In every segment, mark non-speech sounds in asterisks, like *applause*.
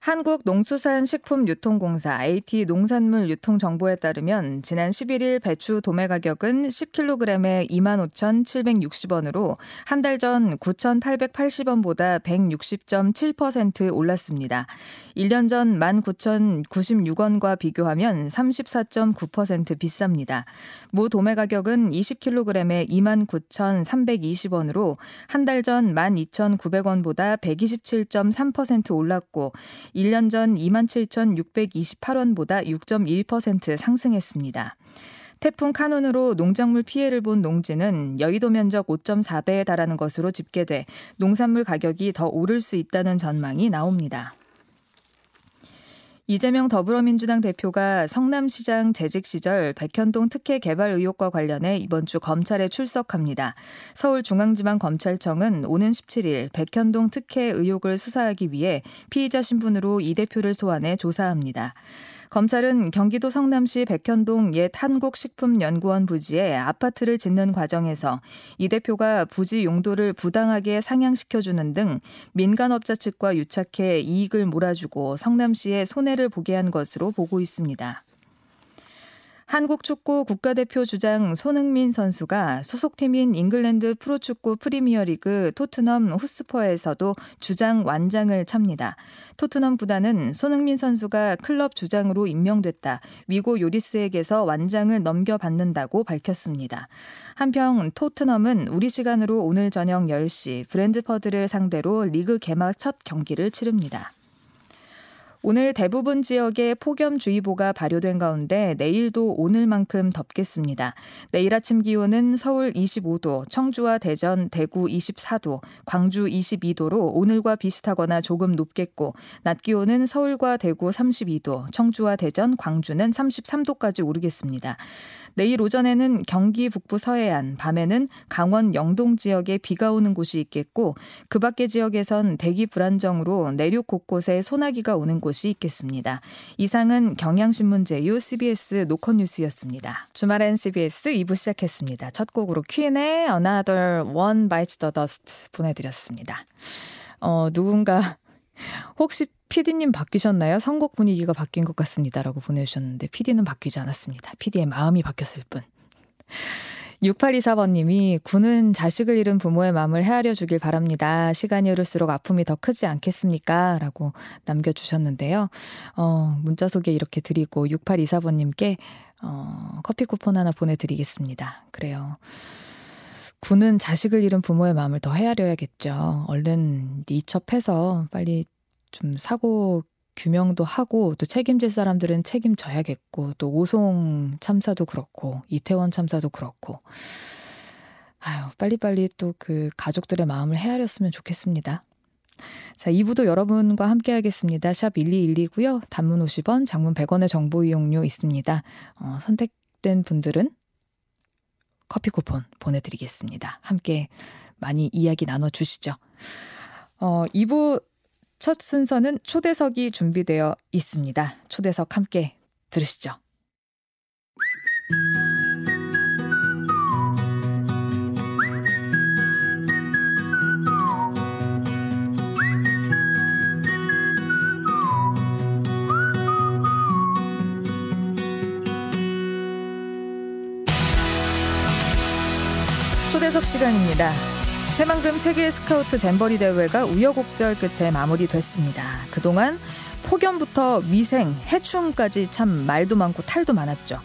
한국농수산식품유통공사 AT 농산물 유통 정보에 따르면 지난 11일 배추 도매 가격은 10kg에 25,760원으로 한 달 전 9,880원보다 160.7% 올랐습니다. 1년 전 19,096원과 비교하면 34.9% 비쌉니다. 무 도매 가격은 20kg에 29,320원으로 한 달 전 12,900원보다 127.3% 올랐고 1년 전 27,628원보다 6.1% 상승했습니다. 태풍 카눈으로 농작물 피해를 본 농지는 여의도 면적 5.4배에 달하는 것으로 집계돼 농산물 가격이 더 오를 수 있다는 전망이 나옵니다. 이재명 더불어민주당 대표가 성남시장 재직 시절 백현동 특혜 개발 의혹과 관련해 이번 주 검찰에 출석합니다. 서울중앙지방검찰청은 오는 17일 백현동 특혜 의혹을 수사하기 위해 피의자 신분으로 이 대표를 소환해 조사합니다. 검찰은 경기도 성남시 백현동 옛 한국식품연구원 부지에 아파트를 짓는 과정에서 이 대표가 부지 용도를 부당하게 상향시켜주는 등 민간업자 측과 유착해 이익을 몰아주고 성남시에 손해를 보게 한 것으로 보고 있습니다. 한국 축구 국가대표 주장 손흥민 선수가 소속팀인 잉글랜드 프로축구 프리미어리그 토트넘 홋스퍼에서도 주장 완장을 찹니다. 토트넘 구단은 손흥민 선수가 클럽 주장으로 임명됐다. 위고 요리스에게서 완장을 넘겨받는다고 밝혔습니다. 한편 토트넘은 우리 시간으로 오늘 저녁 10시 브랜드퍼드를 상대로 리그 개막 첫 경기를 치릅니다. 오늘 대부분 지역에 폭염주의보가 발효된 가운데 내일도 오늘만큼 덥겠습니다. 내일 아침 기온은 서울 25도, 청주와 대전, 대구 24도, 광주 22도로 오늘과 비슷하거나 조금 높겠고 낮 기온은 서울과 대구 32도, 청주와 대전, 광주는 33도까지 오르겠습니다. 내일 오전에는 경기 북부 서해안, 밤에는 강원 영동 지역에 비가 오는 곳이 있겠고 그 밖의 지역에선 대기 불안정으로 내륙 곳곳에 소나기가 오는 곳이 있겠습니다. 이상은 경향신문 제휴 CBS 노컷뉴스였습니다. 주말엔 CBS 2부 시작했습니다. 첫 곡으로 퀸의 Another One Bites the Dust 보내드렸습니다. 어, 누군가 혹시 PD님 바뀌셨나요? 선곡 분위기가 바뀐 것 같습니다라고 보내주셨는데 PD는 바뀌지 않았습니다. PD의 마음이 바뀌었을 뿐. *laughs* 6824번님이 군은 자식을 잃은 부모의 마음을 헤아려 주길 바랍니다. 시간이 흐를수록 아픔이 더 크지 않겠습니까? 라고 남겨주셨는데요. 어, 문자 소개 이렇게 드리고 6824번님께 어, 커피 쿠폰 하나 보내드리겠습니다. 그래요. 군은 자식을 잃은 부모의 마음을 더 헤아려야겠죠. 얼른 니첩해서 빨리 좀 사고 규명도 하고 또 책임질 사람들은 책임져야겠고 또 오송 참사도 그렇고 이태원 참사도 그렇고 아유 빨리빨리 또 그 가족들의 마음을 헤아렸으면 좋겠습니다. 자, 2부도 여러분과 함께 하겠습니다. 샵 1212고요. 단문 50원, 장문 100원의 정보 이용료 있습니다. 어, 선택된 분들은 커피 쿠폰 보내드리겠습니다. 함께 많이 이야기 나눠주시죠. 어, 2부 첫 순서는 초대석이 준비되어 있습니다. 초대석 함께 들으시죠. 초대석 시간입니다. 새만금 세계 스카우트 잼버리 대회가 우여곡절 끝에 마무리됐습니다. 그동안 폭염부터 위생, 해충까지 참 말도 많고 탈도 많았죠.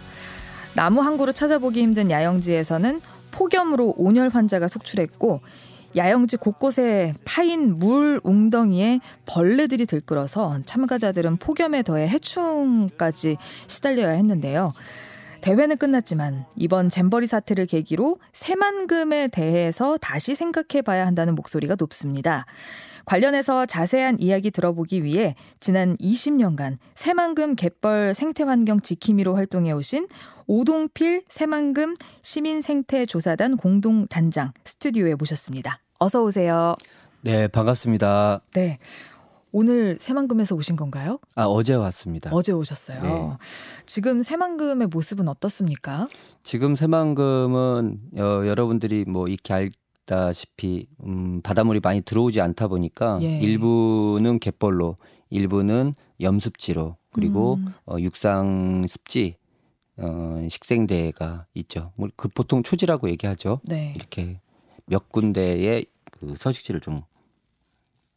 나무 한 그루 찾아보기 힘든 야영지에서는 폭염으로 온열 환자가 속출했고 야영지 곳곳에 파인 물 웅덩이에 벌레들이 들끓어서 참가자들은 폭염에 더해 해충까지 시달려야 했는데요. 대회는 끝났지만 이번 잼버리 사태를 계기로 새만금에 대해서 다시 생각해 봐야 한다는 목소리가 높습니다. 관련해서 자세한 이야기 들어보기 위해 지난 20년간 새만금 갯벌 생태환경 지킴이로 활동해 오신 오동필 새만금 시민생태조사단 공동단장 스튜디오에 모셨습니다. 어서 오세요. 네, 반갑습니다. 네. 오늘 새만금에서 오신 건가요? 아 어제 왔습니다. 어제 오셨어요. 네. 지금 새만금의 모습은 어떻습니까? 지금 새만금은 어, 여러분들이 뭐 익히 알다시피 음, 바닷물이 많이 들어오지 않다 보니까 예. 일부는 갯벌로, 일부는 염습지로 그리고 음. 어, 육상 습지 어, 식생대가 있죠. 뭐그 보통 초지라고 얘기하죠. 네. 이렇게 몇 군데의 그 서식지를 좀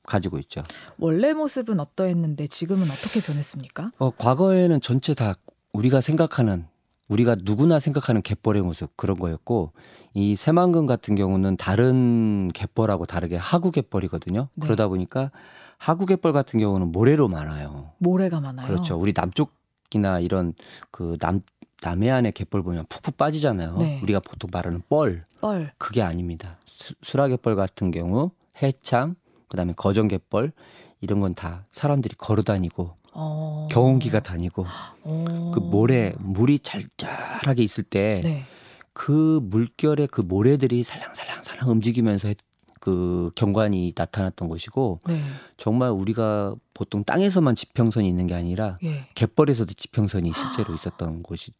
가지고 있죠. 원래 모습은 어떠했는데 지금은 어떻게 변했습니까? 어, 과거에는 전체 다 우리가 생각하는 우리가 누구나 생각하는 갯벌의 모습 그런 거였고 이 새만금 같은 경우는 다른 갯벌하고 다르게 하구 갯벌이거든요. 네. 그러다 보니까 하구 갯벌 같은 경우는 모래로 많아요. 모래가 많아요. 그렇죠. 우리 남쪽이나 이런 그 남 남해안의 갯벌 보면 푹푹 빠지잖아요. 네. 우리가 보통 말하는 뻘. 뻘. 그게 아닙니다. 수, 라갯벌 같은 경우 해창, 그다음에 거정갯벌 이런 건 다 사람들이 걸어 다니고 어... 경운기가 다니고 어... 그 모래 물이 짤짤하게 있을 때그 네. 그 물결에 그 모래들이 살랑살랑살랑 움직이면서 그 경관이 나타났던 것이고 네. 정말 우리가 보통 땅에서만 지평선이 있는 게 아니라 예. 갯벌에서도 지평선이 실제로 있었던 곳이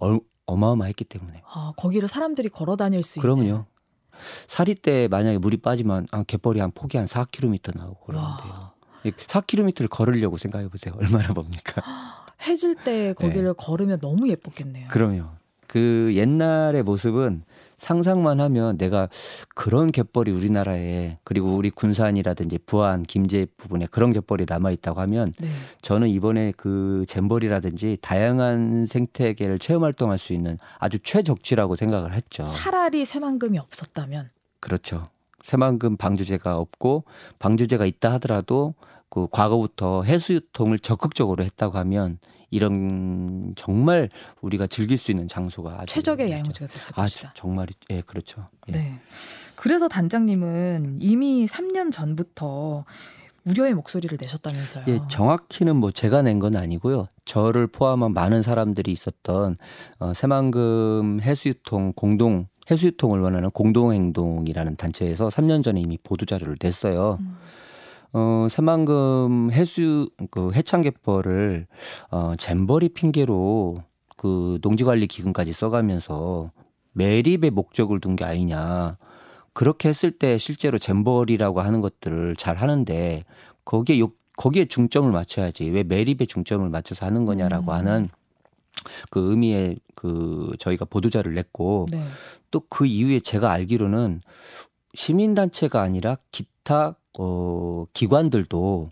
어, 어마어마했기 때문에 아, 거기를 사람들이 걸어 다닐 수 그럼요. 있는 사리 때 만약에 물이 빠지면 아, 갯벌이 한 폭이 한 4km 나오고 그러는데요. 4km를 걸으려고 생각해 보세요. 얼마나 봅니까? *gasps* 해질 때 거기를 네. 걸으면 너무 예뻤겠네요. 그럼요. 그 옛날의 모습은 상상만 하면 내가 그런 갯벌이 우리나라에 그리고 우리 군산이라든지 부안, 김제 부분에 그런 갯벌이 남아 있다고 하면 네. 저는 이번에 그 잼벌이라든지 다양한 생태계를 체험 활동할 수 있는 아주 최적지라고 생각을 했죠. 차라리 새만금이 없었다면 그렇죠. 새만금 방주제가 없고 방주제가 있다 하더라도 그 과거부터 해수 유통을 적극적으로 했다고 하면 이런 정말 우리가 즐길 수 있는 장소가 아주 최적의 야영지가 됐을 것이다. 아, 정말 예, 그렇죠. 예. 네. 그래서 단장님은 이미 3년 전부터 우려의 목소리를 내셨다면서요. 예, 정확히는 뭐 제가 낸 건 아니고요. 저를 포함한 많은 사람들이 있었던 어, 새만금 해수유통 공동 해수유통을 원하는 공동행동이라는 단체에서 3년 전에 이미 보도 자료를 냈어요. 음. 어, 새만금 해수 그 해창개벌을 어, 잼버리 핑계로 그 농지관리 기금까지 써가면서 매립의 목적을 둔 게 아니냐. 그렇게 했을 때 실제로 잼버리라고 하는 것들을 잘 하는데 거기에 요, 거기에 중점을 맞춰야지 왜 매립에 중점을 맞춰서 하는 거냐라고 음. 하는 그 의미의 그 저희가 보도자를 냈고 네. 또그 이후에 제가 알기로는 시민단체가 아니라 기타 어, 기관들도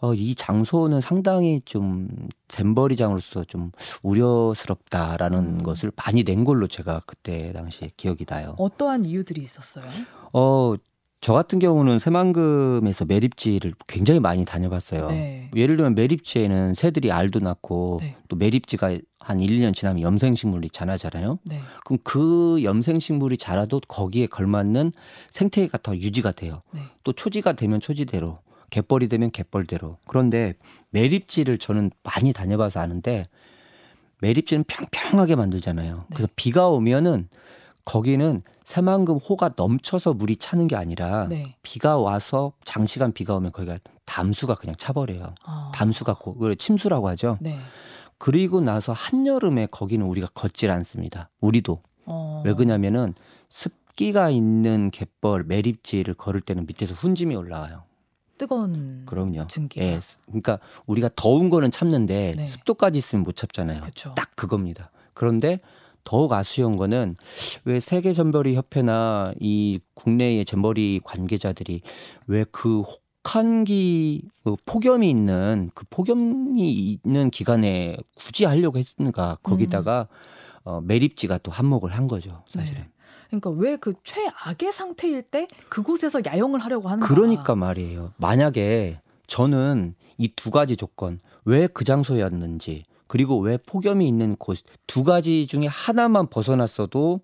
어, 이 장소는 상당히 좀 잼버리장으로서 좀 우려스럽다라는 음. 것을 많이 낸 걸로 제가 그때 당시에 기억이 나요. 어떠한 이유들이 있었어요? 어, 저 같은 경우는 새만금에서 매립지를 굉장히 많이 다녀봤어요. 네. 예를 들면 매립지에는 새들이 알도 낳고 네. 또 매립지가 한 1, 2년 지나면 염생식물이 자라잖아요. 네. 그럼 그 염생식물이 자라도 거기에 걸맞는 생태계가 더 유지가 돼요. 네. 또 초지가 되면 초지대로, 갯벌이 되면 갯벌대로. 그런데 매립지를 저는 많이 다녀봐서 아는데 매립지는 평평하게 만들잖아요. 네. 그래서 비가 오면은 거기는 새만금 호가 넘쳐서 물이 차는 게 아니라 네. 비가 와서 장시간 비가 오면 거기가 담수가 그냥 차버려요. 어. 담수가 고, 그걸 침수라고 하죠. 네. 그리고 나서 한여름에 거기는 우리가 걷질 않습니다. 우리도. 어. 왜 그러냐면은 습기가 있는 갯벌 매립지를 걸을 때는 밑에서 훈짐이 올라와요. 뜨거운 그럼요. 증기. 예. 그러니까 우리가 더운 거는 참는데 네. 습도까지 있으면 못 참잖아요. 그쵸. 딱 그겁니다. 그런데 더욱 아쉬운 거는 왜 세계 잼버리 협회나 이 국내의 잼버리 관계자들이 왜그 혹한기 그 폭염이 있는 그 폭염이 있는 기간에 굳이 하려고 했는가 거기다가 음. 어, 매립지가 또 한몫을 한 거죠 사실은. 네. 그러니까 왜 그 최악의 상태일 때 그곳에서 야영을 하려고 하는가? 그러니까 말이에요. 만약에 저는 이 두 가지 조건 왜 그 장소였는지 그리고 왜 폭염이 있는 곳 두 가지 중에 하나만 벗어났어도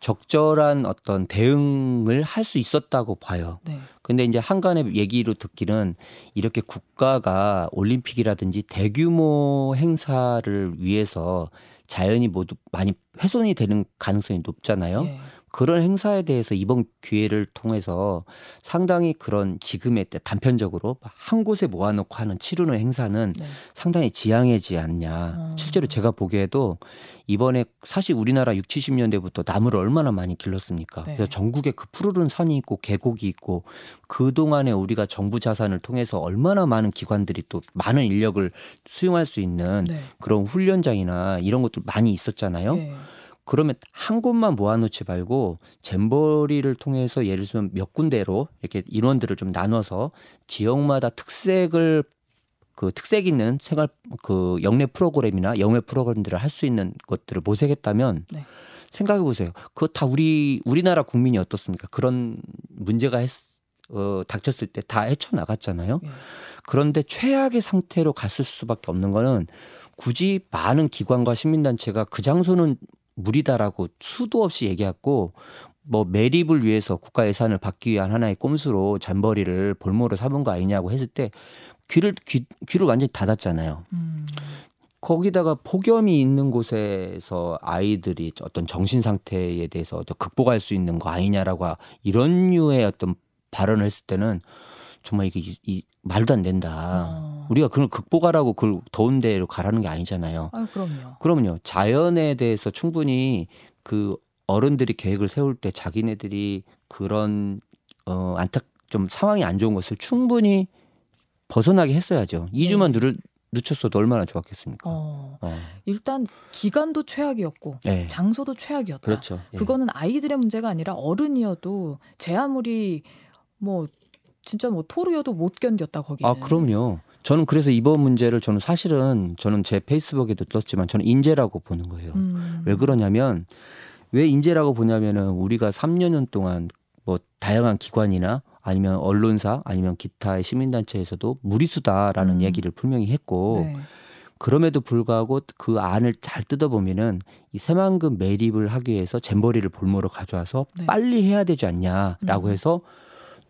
적절한 어떤 대응을 할 수 있었다고 봐요. 네. 근데 이제 한간의 얘기로 듣기는 이렇게 국가가 올림픽이라든지 대규모 행사를 위해서 자연이 모두 많이 훼손이 되는 가능성이 높잖아요. 예. 그런 행사에 대해서 이번 기회를 통해서 상당히 그런 지금의 때 단편적으로 한 곳에 모아놓고 하는 치르는 행사는 네. 상당히 지양해지 않냐. 어. 실제로 제가 보기에도 이번에 사실 우리나라 6, 70년대부터 나무를 얼마나 많이 길렀습니까? 네. 그래서 전국에 그 푸르른 산이 있고 계곡이 있고 그동안에 우리가 정부 자산을 통해서 얼마나 많은 기관들이 또 많은 인력을 수용할 수 있는 네. 그런 훈련장이나 이런 것들 많이 있었잖아요. 네. 그러면 한 곳만 모아놓지 말고 잼버리를 통해서 예를 들면 몇 군데로 이렇게 인원들을 좀 나눠서 지역마다 특색을 그 특색 있는 생활 그 영내 프로그램이나 영외 프로그램들을 할 수 있는 것들을 모색했다면 네. 생각해 보세요. 그거 다 우리 우리나라 국민이 어떻습니까? 그런 문제가 했, 어, 닥쳤을 때 다 헤쳐 나갔잖아요. 네. 그런데 최악의 상태로 갔을 수밖에 없는 거는 굳이 많은 기관과 시민단체가 그 장소는 무리다라고 수도 없이 얘기했고 뭐 매립을 위해서 국가 예산을 받기 위한 하나의 꼼수로 잔머리를 볼모로 삼은 거 아니냐고 했을 때 귀를 귀, 귀를 완전히 닫았잖아요. 음. 거기다가 폭염이 있는 곳에서 아이들이 어떤 정신 상태에 대해서 어떤 극복할 수 있는 거 아니냐라고 이런 류의 어떤 발언을 했을 때는 정말 이게 이, 이 말도 안 된다. 어. 우리가 그걸 극복하라고 그 더운 데로 가라는 게 아니잖아요. 아, 그럼요. 그러면요. 자연에 대해서 충분히 그 어른들이 계획을 세울 때 자기네들이 그런 어 안타 좀 상황이 안 좋은 것을 충분히 벗어나게 했어야죠. 2주만 네. 누르, 늦췄어도 얼마나 좋았겠습니까? 어, 어. 일단 기간도 최악이었고 네. 장소도 최악이었다. 그렇죠. 예. 그거는 아이들의 문제가 아니라 어른이어도 제 아무리 뭐 진짜 뭐 토르여도 못 견뎠다 거기는. 아 그럼요. 저는 그래서 이번 문제를 저는 사실은 저는 제 페이스북에도 떴지만 저는 인재라고 보는 거예요. 음. 왜 그러냐면 왜 인재라고 보냐면은 우리가 3년 동안 뭐 다양한 기관이나 아니면 언론사 아니면 기타의 시민단체에서도 무리수다라는 음. 얘기를 분명히 했고 네. 그럼에도 불구하고 그 안을 잘 뜯어보면은 이 새만금 매립을 하기 위해서 잼버리를 볼모로 가져와서 네. 빨리 해야 되지 않냐라고 음. 해서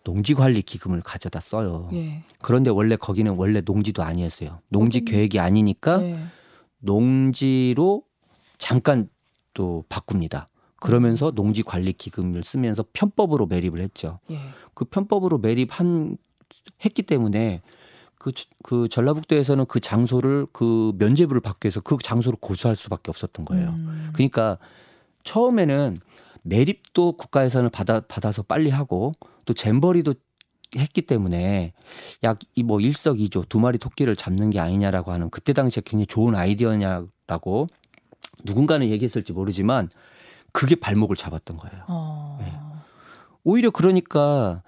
농지 관리 기금을 가져다 써요. 예. 그런데 원래 거기는 원래 농지도 아니었어요. 농지 거긴... 계획이 아니니까 예. 농지로 잠깐 또 바꿉니다. 그러면서 농지 관리 기금을 쓰면서 편법으로 매립을 했죠. 예. 그 편법으로 매립한 했기 때문에 그, 그 전라북도에서는 그 장소를 그 면제부를 받기 위해서 그 장소를 고수할 수밖에 없었던 거예요. 음. 그러니까 처음에는 매립도 국가 예산을 받아 받아서 빨리 하고 또 잼버리도 했기 때문에 약이뭐 일석이조 두 마리 토끼를 잡는 게 아니냐라고 하는 그때 당시에 굉장히 좋은 아이디어냐라고 누군가는 얘기했을지 모르지만 그게 발목을 잡았던 거예요. 어... 네. 오히려 그러니까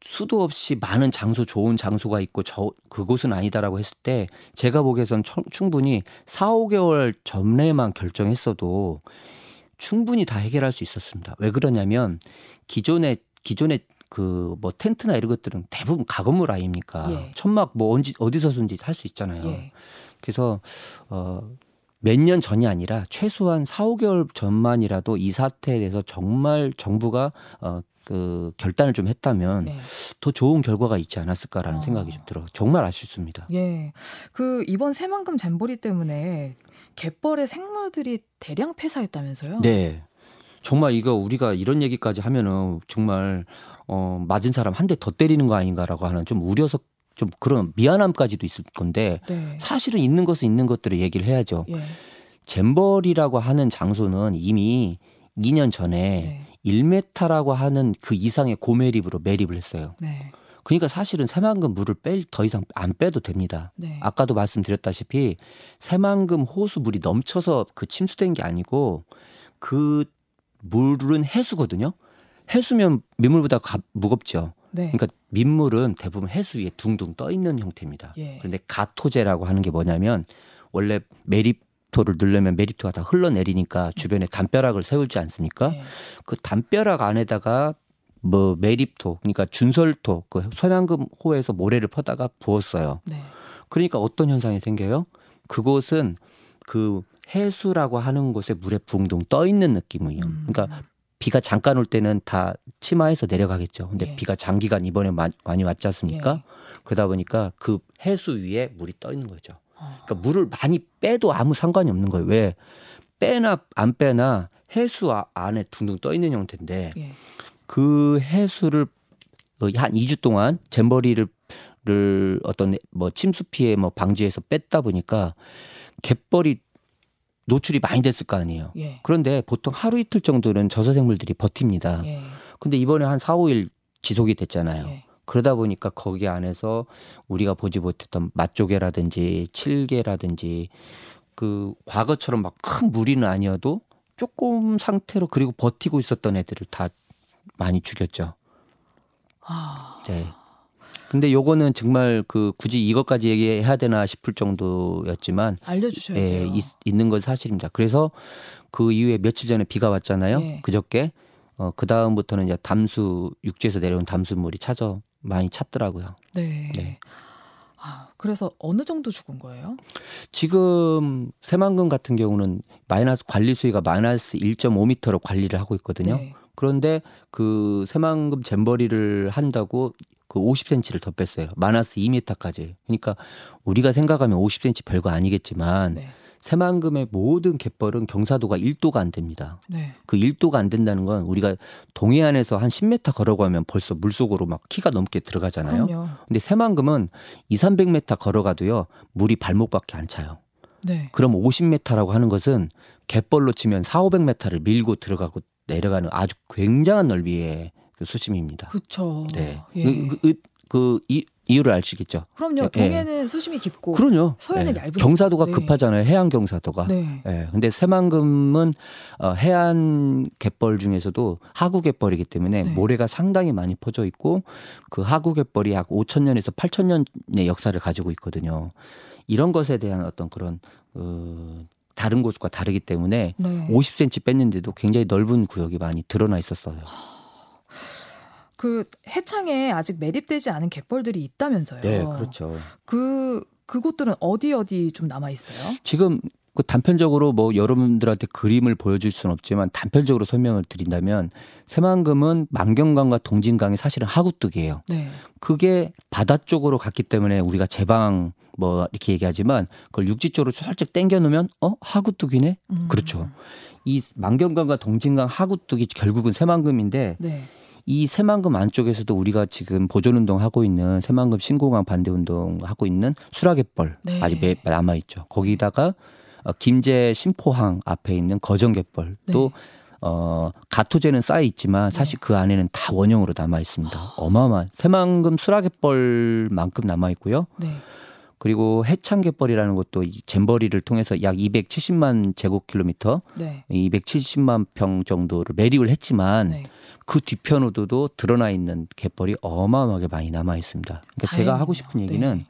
수도 없이 많은 장소 좋은 장소가 있고 저 그곳은 아니다라고 했을 때 제가 보기에선 충분히 4, 5개월 전에만 결정했어도 충분히 다 해결할 수 있었습니다. 왜 그러냐면 기존에 기존에 그 뭐 텐트나 이런 것들은 대부분 가건물 아닙니까? 예. 천막 뭐 언제 어디서든지 할 수 있잖아요. 예. 그래서 어 몇 년 전이 아니라 최소한 4, 5개월 전만이라도 이 사태에 대해서 정말 정부가 어, 그 결단을 좀 했다면 네. 더 좋은 결과가 있지 않았을까라는 어. 생각이 좀 들어. 정말 아쉽습니다. 예. 그 이번 새만금 잠보리 때문에 갯벌의 생물들이 대량 폐사했다면서요? 네. 정말 이거 우리가 이런 얘기까지 하면은 정말 어 맞은 사람 한 대 더 때리는 거 아닌가라고 하는 좀 우려서 좀 그런 미안함까지도 있을 건데 네. 사실은 있는 것은 있는 것들을 얘기를 해야죠. 예. 잼벌이라고 하는 장소는 이미 2년 전에 네. 1m라고 하는 그 이상의 고매립으로 매립을 했어요. 네. 그러니까 사실은 새만금 물을 뺄 더 이상 안 빼도 됩니다. 네. 아까도 말씀드렸다시피 새만금 호수 물이 넘쳐서 그 침수된 게 아니고 그 물은 해수거든요. 해수면 민물보다 가, 무겁죠. 네. 그러니까 민물은 대부분 해수 위에 둥둥 떠 있는 형태입니다. 예. 그런데 가토제라고 하는 게 뭐냐면 원래 메리토를 넣으려면 메리토가 다 흘러내리니까 주변에 담벼락을 세우지 않습니까? 네. 그 담벼락 안에다가 뭐 메립토 그러니까 준설토 그 서양금 호에서 모래를 퍼다가 부었어요. 네. 그러니까 어떤 현상이 생겨요? 그곳은 그 해수라고 하는 곳에 물에 붕둥 떠 있는 느낌이에요. 음. 그러니까 비가 잠깐 올 때는 다 치마에서 내려가겠죠. 근데 예. 비가 장기간 이번에 많이 왔지 않습니까? 예. 그러다 보니까 그 해수 위에 물이 떠 있는 거죠. 그러니까 물을 많이 빼도 아무 상관이 없는 거예요. 왜 빼나 안 빼나 해수 아- 안에 둥둥 떠 있는 형태인데 예. 그 해수를 어, 한 2주 동안 잼버리를 를 어떤 뭐 침수 피해 뭐 방지해서 뺐다 보니까 갯벌이 노출이 많이 됐을 거 아니에요. 예. 그런데 보통 하루 이틀 정도는 저서생물들이 버팁니다. 예. 근데 이번에 한 4, 5일 지속이 됐잖아요. 예. 그러다 보니까 거기 안에서 우리가 보지 못했던 맛조개라든지 칠개라든지 그 과거처럼 막 큰 무리는 아니어도 조금 상태로 그리고 버티고 있었던 애들을 다 많이 죽였죠. 아. 네. 근데 요거는 정말 그 굳이 이것까지 얘기해야 되나 싶을 정도였지만 알려주셔야 예, 돼요. 있, 있는 건 사실입니다. 그래서 그 이후에 며칠 전에 비가 왔잖아요. 예. 그저께 어, 그 다음부터는 이제 담수 육지에서 내려온 담수물이 찾아 많이 찾더라고요. 네. 네. 아, 그래서 어느 정도 죽은 거예요? 지금 새만금 같은 경우는 마이너스 관리 수위가 마이너스 1.5m로 관리를 하고 있거든요. 네. 그런데 그 새만금 잼버리를 한다고 그 50cm를 더 뺐어요. 마이너스 2m까지. 그러니까 우리가 생각하면 50cm 별거 아니겠지만 네. 새만금의 모든 갯벌은 경사도가 1도가 안 됩니다. 네. 그 1도가 안 된다는 건 우리가 동해안에서 한 10m 걸어가면 벌써 물속으로 막 키가 넘게 들어가잖아요. 그럼요. 근데 새만금은 2, 300m 걸어가도요. 물이 발목밖에 안 차요. 네. 그럼 50m라고 하는 것은 갯벌로 치면 4, 500m를 밀고 들어가고 내려가는 아주 굉장한 넓이의 그 수심입니다. 그렇죠. 네. 예. 그, 그, 그 이, 이유를 아시겠죠? 그럼요. 예. 동해는 수심이 깊고 그럼요. 서해는 예. 얇으니까. 경사도가 네. 급하잖아요. 해안 경사도가. 네. 예. 근데 새만금은 어, 해안 갯벌 중에서도 하구 갯벌이기 때문에 네. 모래가 상당히 많이 퍼져 있고 그 하구 갯벌이 약 5천 년에서 8천 년의 역사를 가지고 있거든요. 이런 것에 대한 어떤 그런 어, 다른 곳과 다르기 때문에 네. 50cm 뺐는데도 굉장히 넓은 구역이 많이 드러나 있었어요. 그 해창에 아직 매립되지 않은 갯벌들이 있다면서요. 네, 그렇죠. 그 그곳들은 어디 어디 좀 남아 있어요? 지금 그 단편적으로 뭐 여러분들한테 그림을 보여줄 수는 없지만 단편적으로 설명을 드린다면 새만금은 만경강과 동진강이 사실은 하구뚝이에요. 네. 그게 바다 쪽으로 갔기 때문에 우리가 제방 뭐 이렇게 얘기하지만 그걸 육지 쪽으로 살짝 당겨 놓으면 어 하구뚝이네. 음. 그렇죠. 이 만경강과 동진강 하구뚝이 결국은 새만금인데 네. 이 새만금 안쪽에서도 우리가 지금 보존 운동 하고 있는 새만금 신고강 반대 운동 하고 있는 수라갯벌 네. 아직 매- 남아 있죠. 거기다가 어, 김제 신포항 앞에 있는 거정갯벌 또 네. 어, 가토제는 쌓여 있지만 사실 그 안에는 다 원형으로 남아 있습니다. 어마어마. 새만금 수라갯벌만큼 남아 있고요. 네. 그리고 해창갯벌이라는 것도 이 잼버리를 통해서 약 270만 제곱킬로미터, 네. 270만 평 정도를 매립을 했지만 네. 그 뒤편으로도 드러나 있는 갯벌이 어마어마하게 많이 남아 있습니다. 그러니까 제가 다행이네요. 하고 싶은 얘기는 네.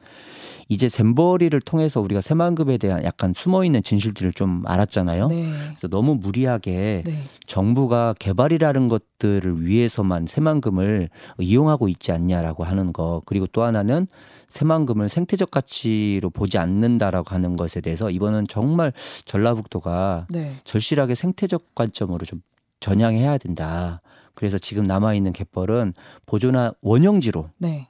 이제 잼버리를 통해서 우리가 새만금에 대한 약간 숨어 있는 진실들을 좀 알았잖아요. 네. 그래서 너무 무리하게 네. 정부가 개발이라는 것들을 위해서만 새만금을 이용하고 있지 않냐라고 하는 거 그리고 또 하나는 새만금을 생태적 가치로 보지 않는다라고 하는 것에 대해서 이번은 정말 전라북도가 네. 절실하게 생태적 관점으로 좀 전향해야 된다. 그래서 지금 남아 있는 갯벌은 보존한 원형지로 네.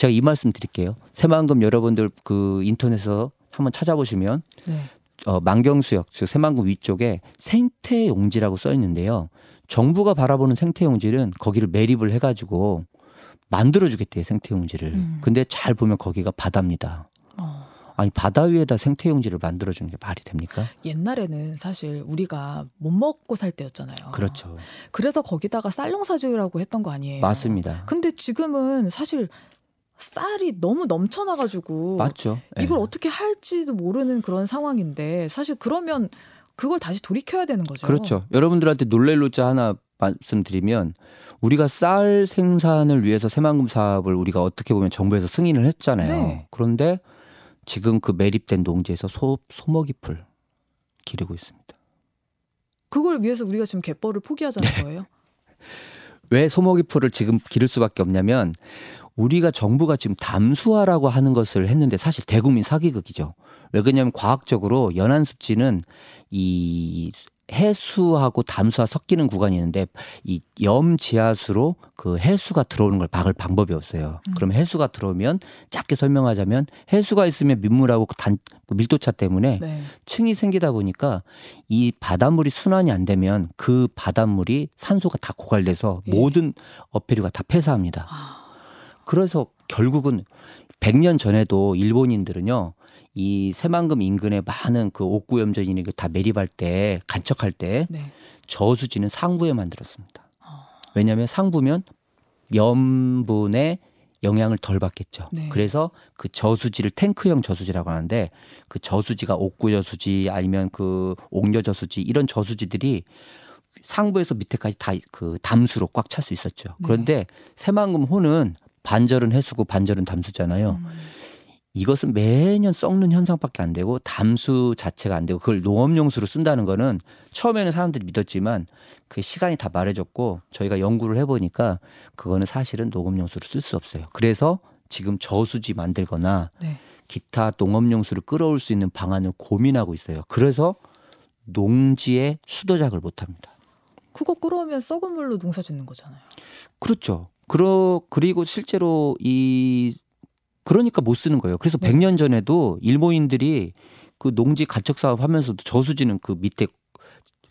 제가 이 말씀 드릴게요. 새만금 여러분들 그 인터넷에서 한번 찾아보시면 네. 어, 만경수역, 즉 새만금 위쪽에 생태용지라고 써 있는데요. 정부가 바라보는 생태용지는 거기를 매립을 해가지고 만들어주겠대요 생태용지를. 음. 근데 잘 보면 거기가 바다입니다. 어. 아니 바다 위에다 생태용지를 만들어주는 게 말이 됩니까? 옛날에는 사실 우리가 못 먹고 살 때였잖아요. 그렇죠. 그래서 거기다가 쌀농사 지으라고 했던 거 아니에요. 맞습니다. 근데 지금은 사실 쌀이 너무 넘쳐나가지고 맞죠. 예. 이걸 어떻게 할지도 모르는 그런 상황인데 사실 그러면 그걸 다시 돌이켜야 되는 거죠. 그렇죠. 여러분들한테 놀랄 노자 하나 말씀드리면 우리가 쌀 생산을 위해서 새만금 사업을 우리가 어떻게 보면 정부에서 승인을 했잖아요. 네. 그런데 지금 그 매립된 농지에서 소, 소먹이풀 기르고 있습니다. 그걸 위해서 우리가 지금 갯벌을 포기하자는 네. 거예요. *laughs* 왜 소먹이풀을 지금 기를 수밖에 없냐면 우리가 정부가 지금 담수화라고 하는 것을 했는데 사실 대국민 사기극이죠. 왜 그러냐면 과학적으로 연안 습지는 이 해수하고 담수가 섞이는 구간이 있는데 이 염 지하수로 그 해수가 들어오는 걸 막을 방법이 없어요. 음. 그럼 해수가 들어오면 짧게 설명하자면 해수가 있으면 민물하고 그단 밀도차 때문에 네. 층이 생기다 보니까 이 바닷물이 순환이 안 되면 그 바닷물이 산소가 다 고갈돼서 예. 모든 어패류가 다 폐사합니다. 아, 그래서 결국은 100년 전에도 일본인들은요. 이 새만금 인근에 많은 그 옥구염전인이 다 매립할 때 간척할 때 네. 저수지는 상부에 만들었습니다. 어. 왜냐하면 상부면 염분의 영향을 덜 받겠죠. 네. 그래서 그 저수지를 탱크형 저수지라고 하는데 그 저수지가 옥구 저수지 아니면 그 옥녀 저수지 이런 저수지들이 상부에서 밑에까지 다 그 담수로 꽉 찰 수 있었죠. 네. 그런데 새만금 호는 반절은 해수고 반절은 담수잖아요. 음. 이것은 매년 썩는 현상밖에 안 되고 담수 자체가 안 되고 그걸 농업용수로 쓴다는 거는 처음에는 사람들이 믿었지만 그 시간이 다 말해줬고 저희가 연구를 해보니까 그거는 사실은 농업용수로 쓸 수 없어요. 그래서 지금 저수지 만들거나 네. 기타 농업용수를 끌어올 수 있는 방안을 고민하고 있어요. 그래서 농지에 수도작을 못합니다. 그거 끌어오면 썩은 물로 농사 짓는 거잖아요. 그렇죠. 그러 그리고 실제로 이 그러니까 못 쓰는 거예요. 그래서 네. 100년 전에도 일본인들이 그 농지 간척 사업 하면서도 저수지는 그 밑에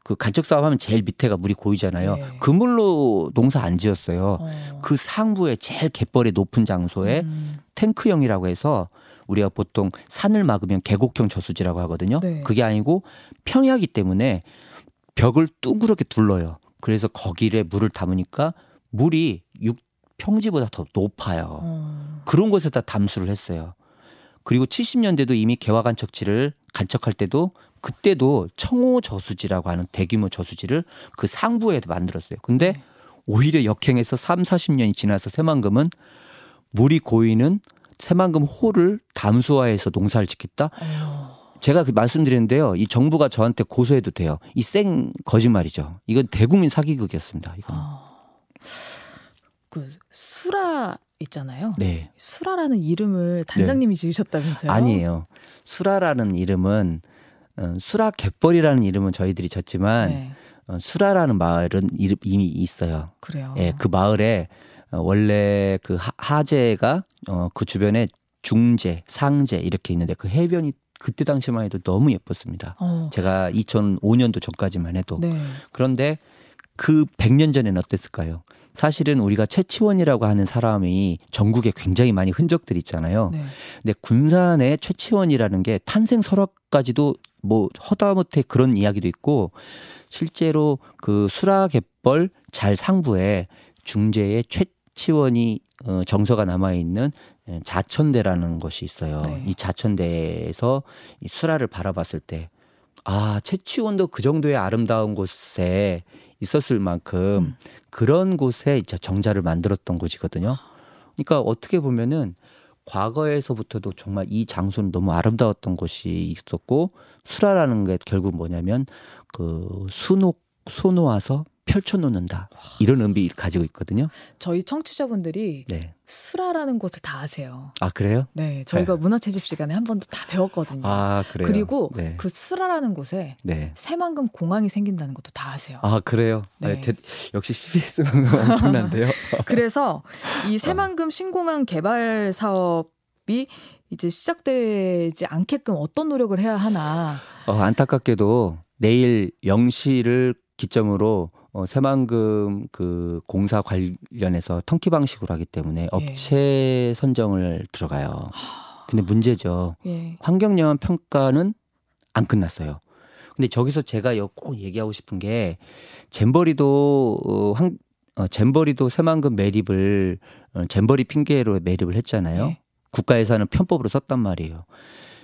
그 간척 사업 하면 제일 밑에가 물이 고이잖아요. 네. 그 물로 농사 안 지었어요. 어. 그 상부에 제일 갯벌이 높은 장소에 음. 탱크형이라고 해서 우리가 보통 산을 막으면 계곡형 저수지라고 하거든요. 네. 그게 아니고 평야기 때문에 벽을 둥그렇게 둘러요. 그래서 거기에 물을 담으니까 물이 육 평지보다 더 높아요. 어. 그런 곳에다 담수를 했어요. 그리고 70년대도 이미 개화 간척지를 간척할 때도 그때도 청호 저수지라고 하는 대규모 저수지를 그 상부에 만들었어요. 근데 네. 오히려 역행해서 3, 40년이 지나서 새만금은 물이 고이는 새만금 호를 담수화해서 농사를 짓겠다. 어. 제가 그 말씀드렸는데요. 이 정부가 저한테 고소해도 돼요. 이 생 거짓말이죠. 이건 대국민 사기극이었습니다. 이거. 아. 그 수라 있잖아요. 네. 수라라는 이름을 단장님이 지으셨다면서요? 아니에요. 수라라는 이름은 어, 수라 갯벌이라는 이름은 저희들이 졌지만 네. 어, 수라라는 마을은 이름 이미 있어요. 그래요. 예, 그 마을에 어, 원래 그 하- 하제가 어, 그 주변에 중제, 상제 이렇게 있는데 그 해변이 그때 당시만 해도 너무 예뻤습니다. 어. 제가 2005년도 전까지만 해도 네. 그런데 그 100년 전에는 어땠을까요? 사실은 우리가 최치원이라고 하는 사람이 전국에 굉장히 많이 흔적들이 있잖아요. 네. 근데 군산의 최치원이라는 게 탄생 설화까지도 뭐 허다못해 그런 이야기도 있고 실제로 그 수라갯벌 잘 상부에 중제의 최치원이 어, 정서가 남아 있는 자천대라는 것이 있어요. 네. 이 자천대에서 이 수라를 바라봤을 때 아, 최치원도 그 정도의 아름다운 곳에 있었을 만큼 음. 그런 곳에 이제 정자를 만들었던 곳이거든요. 그러니까 어떻게 보면은 과거에서부터도 정말 이 장소는 너무 아름다웠던 곳이 있었고 수라라는 게 결국 뭐냐면 그 수놓 수놓아서 펼쳐놓는다 이런 의미를 가지고 있거든요. 저희 청취자분들이 네. 수라라는 곳을 다 아세요. 아 그래요? 네, 저희가 문화체집 시간에 한 번도 다 배웠거든요. 아 그래요. 그리고 네. 그 수라라는 곳에 네. 새만금 공항이 생긴다는 것도 다 아세요. 아 그래요. 네. 네, 대- 역시 CBS 방송 엄청난데요. *laughs* 그래서 이 새만금 신공항 개발 사업이 이제 시작되지 않게끔 어떤 노력을 해야 하나. 어, 안타깝게도 내일 0시를 기점으로 어, 새만금 그 공사 관련해서 턴키 방식으로 하기 때문에 업체 선정을 들어가요. 근데 문제죠. 예. 환경 영향 평가는 안 끝났어요. 근데 저기서 제가 여- 꼭 얘기하고 싶은 게 잼버리도 어, 환, 어, 잼버리도 새만금 매립을 어, 잼버리 핑계로 매립을 했잖아요. 예. 국가 예산을 편법으로 썼단 말이에요.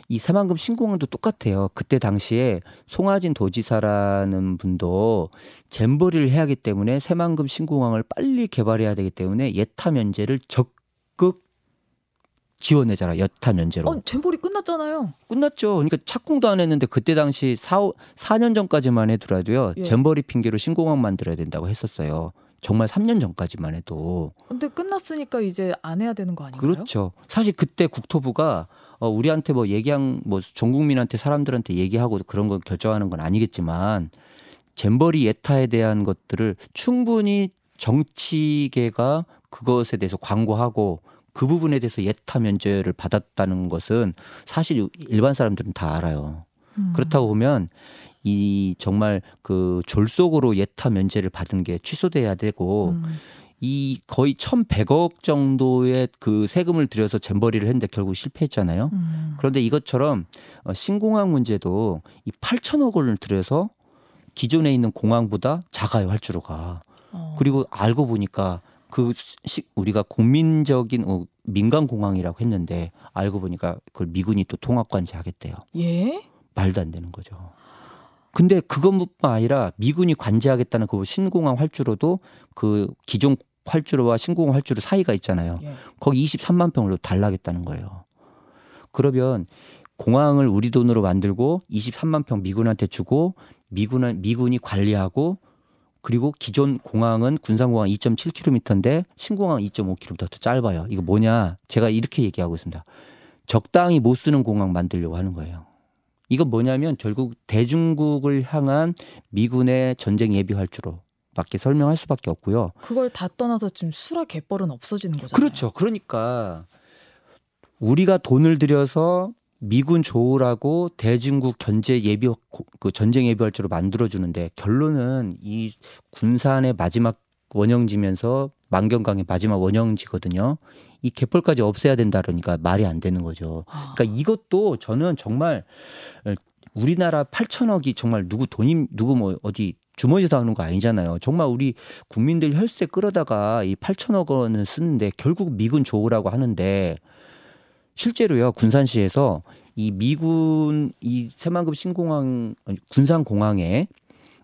이 새만금 신공항도 똑같아요. 그때 당시에 송하진 도지사라는 분도 잼버리를 해야 하기 때문에 새만금 신공항을 빨리 개발해야 되기 때문에 예타 면제를 적극 지원해줘라. 예타 면제로. 어, 잼볼이 끝났잖아요. 끝났죠. 그러니까 착공도 안 했는데 그때 당시 4, 4년 전까지만 해더라도요. 예. 잼버리 핑계로 신공항 만들어야 된다고 했었어요. 정말 3년 전까지만 해도. 근데 끝났으니까 이제 안 해야 되는 거 아닌가요? 그렇죠. 사실 그때 국토부가 어, 우리한테 뭐 얘기한 뭐 전 국민한테 사람들한테 얘기하고 그런 거 결정하는 건 아니겠지만 잼버리 예타에 대한 것들을 충분히 정치계가 그것에 대해서 광고하고 그 부분에 대해서 예타 면제를 받았다는 것은 사실 일반 사람들은 다 알아요. 음. 그렇다고 보면 이 정말 그 졸속으로 예타 면제를 받은 게 취소돼야 되고 음. 이 거의 1,100억 정도의 그 세금을 들여서 잼버리를 했는데 결국 실패했잖아요. 음. 그런데 이것처럼 어, 신공항 문제도 이 8천억 원을 들여서 기존에 있는 공항보다 작아요 활주로가. 어. 그리고 알고 보니까 그 시, 우리가 국민적인 어, 민간 공항이라고 했는데 알고 보니까 그걸 미군이 또 통합 관제 하겠대요. 예? 말도 안 되는 거죠. 근데 그것뿐만 아니라 미군이 관제하겠다는 그 신공항 활주로도 그 기존 활주로와 신공항 활주로 사이가 있잖아요. 예. 거기 23만 평으로 달라겠다는 거예요. 그러면 공항을 우리 돈으로 만들고 23만 평 미군한테 주고 미군은 미군이 관리하고 그리고 기존 공항은 군산공항 2.7km인데 신공항 2.5km 더 짧아요. 이거 뭐냐? 제가 이렇게 얘기하고 있습니다. 적당히 못 쓰는 공항 만들려고 하는 거예요. 이건 뭐냐면 결국 대중국을 향한 미군의 전쟁 예비 활주로 밖에 설명할 수밖에 없고요. 그걸 다 떠나서 지금 수라 갯벌은 없어지는 거잖아요. 그렇죠. 그러니까 우리가 돈을 들여서 미군 조우라고 대중국 견제 예비 그 전쟁 예비 활주로 만들어 주는데 결론은 이 군산의 마지막 원형지면서 만경강의 마지막 원형지거든요. 이 개펄까지 없애야 된다 그러니까 말이 안 되는 거죠. 아. 그러니까 이것도 저는 정말 우리나라 8천억이 정말 누구 돈이 누구 뭐 어디 주머니에서 나오는 거 아니잖아요. 정말 우리 국민들 혈세 끌어다가 이 8천억 원을 쓰는데 결국 미군 조우라고 하는데 실제로요 군산시에서 이 미군 이 새만금 신공항 군산 공항에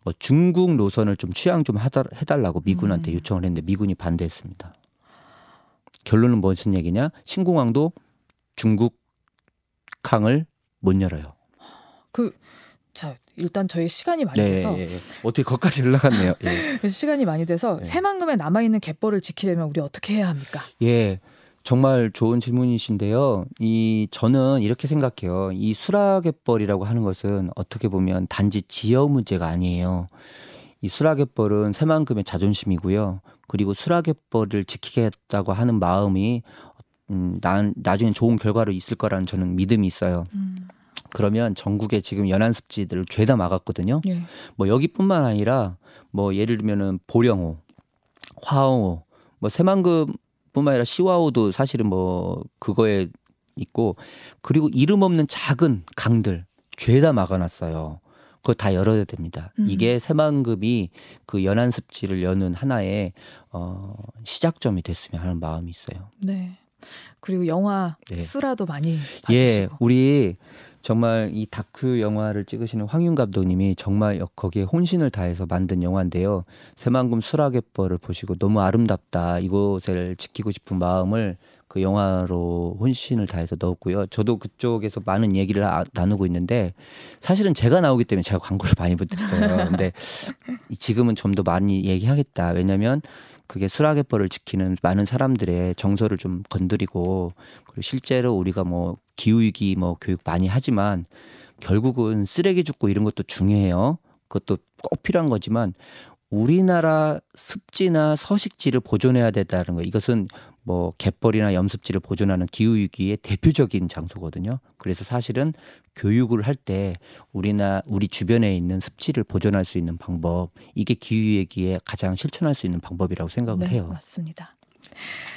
뭐 중국 노선을 좀 취향 좀 해달라고 미군한테 음. 요청을 했는데 미군이 반대했습니다. 결론은 무슨 얘기냐? 신공항도 중국 항을 못 열어요. 그, 자, 일단 저희 시간이 많이 네, 돼서 예, 예. 어떻게 거기까지 올라갔네요. 예. *laughs* 시간이 많이 돼서 예. 새만금에 남아 있는 갯벌을 지키려면 우리 어떻게 해야 합니까? 예. 정말 좋은 질문이신데요. 이 저는 이렇게 생각해요. 이 수라갯벌이라고 하는 것은 어떻게 보면 단지 지역 문제가 아니에요. 이 수라갯벌은 새만금의 자존심이고요. 그리고 수라갯벌을 지키겠다고 하는 마음이 음, 난 나중에 좋은 결과로 있을 거라는 저는 믿음이 있어요. 음. 그러면 전국에 지금 연안 습지들을 죄다 막았거든요. 예. 뭐 여기뿐만 아니라 뭐 예를 들면은 보령호, 화홍호, 뭐 새만금 뿐만 아니라 시와호도 사실은 뭐 그거에 있고 그리고 이름 없는 작은 강들 죄다 막아놨어요. 그거 다 열어야 됩니다. 음. 이게 새만금이 그 연안습지를 여는 하나의 어 시작점이 됐으면 하는 마음이 있어요. 네. 그리고 영화 네. 수라도 많이 봐주시고. 예, 우리 정말 이 다큐 영화를 찍으시는 황윤 감독님이 정말 거기에 혼신을 다해서 만든 영화인데요. 새만금 수라갯벌을 보시고 너무 아름답다. 이곳을 지키고 싶은 마음을 그 영화로 혼신을 다해서 넣었고요. 저도 그쪽에서 많은 얘기를 아, 나누고 있는데 사실은 제가 나오기 때문에 제가 광고를 *laughs* 많이 붙였어요. 근데 지금은 좀 더 많이 얘기하겠다. 왜냐면 그게 수라갯벌을 지키는 많은 사람들의 정서를 좀 건드리고 그리고 실제로 우리가 뭐 기후 위기 뭐 교육 많이 하지만 결국은 쓰레기 줍고 이런 것도 중요해요. 그것도 꼭 필요한 거지만 우리나라 습지나 서식지를 보존해야 된다는 거 이것은 뭐 갯벌이나 염습지를 보존하는 기후 위기의 대표적인 장소거든요. 그래서 사실은 교육을 할 때 우리나 우리 주변에 있는 습지를 보존할 수 있는 방법 이게 기후 위기에 가장 실천할 수 있는 방법이라고 생각을 네, 해요. 맞습니다.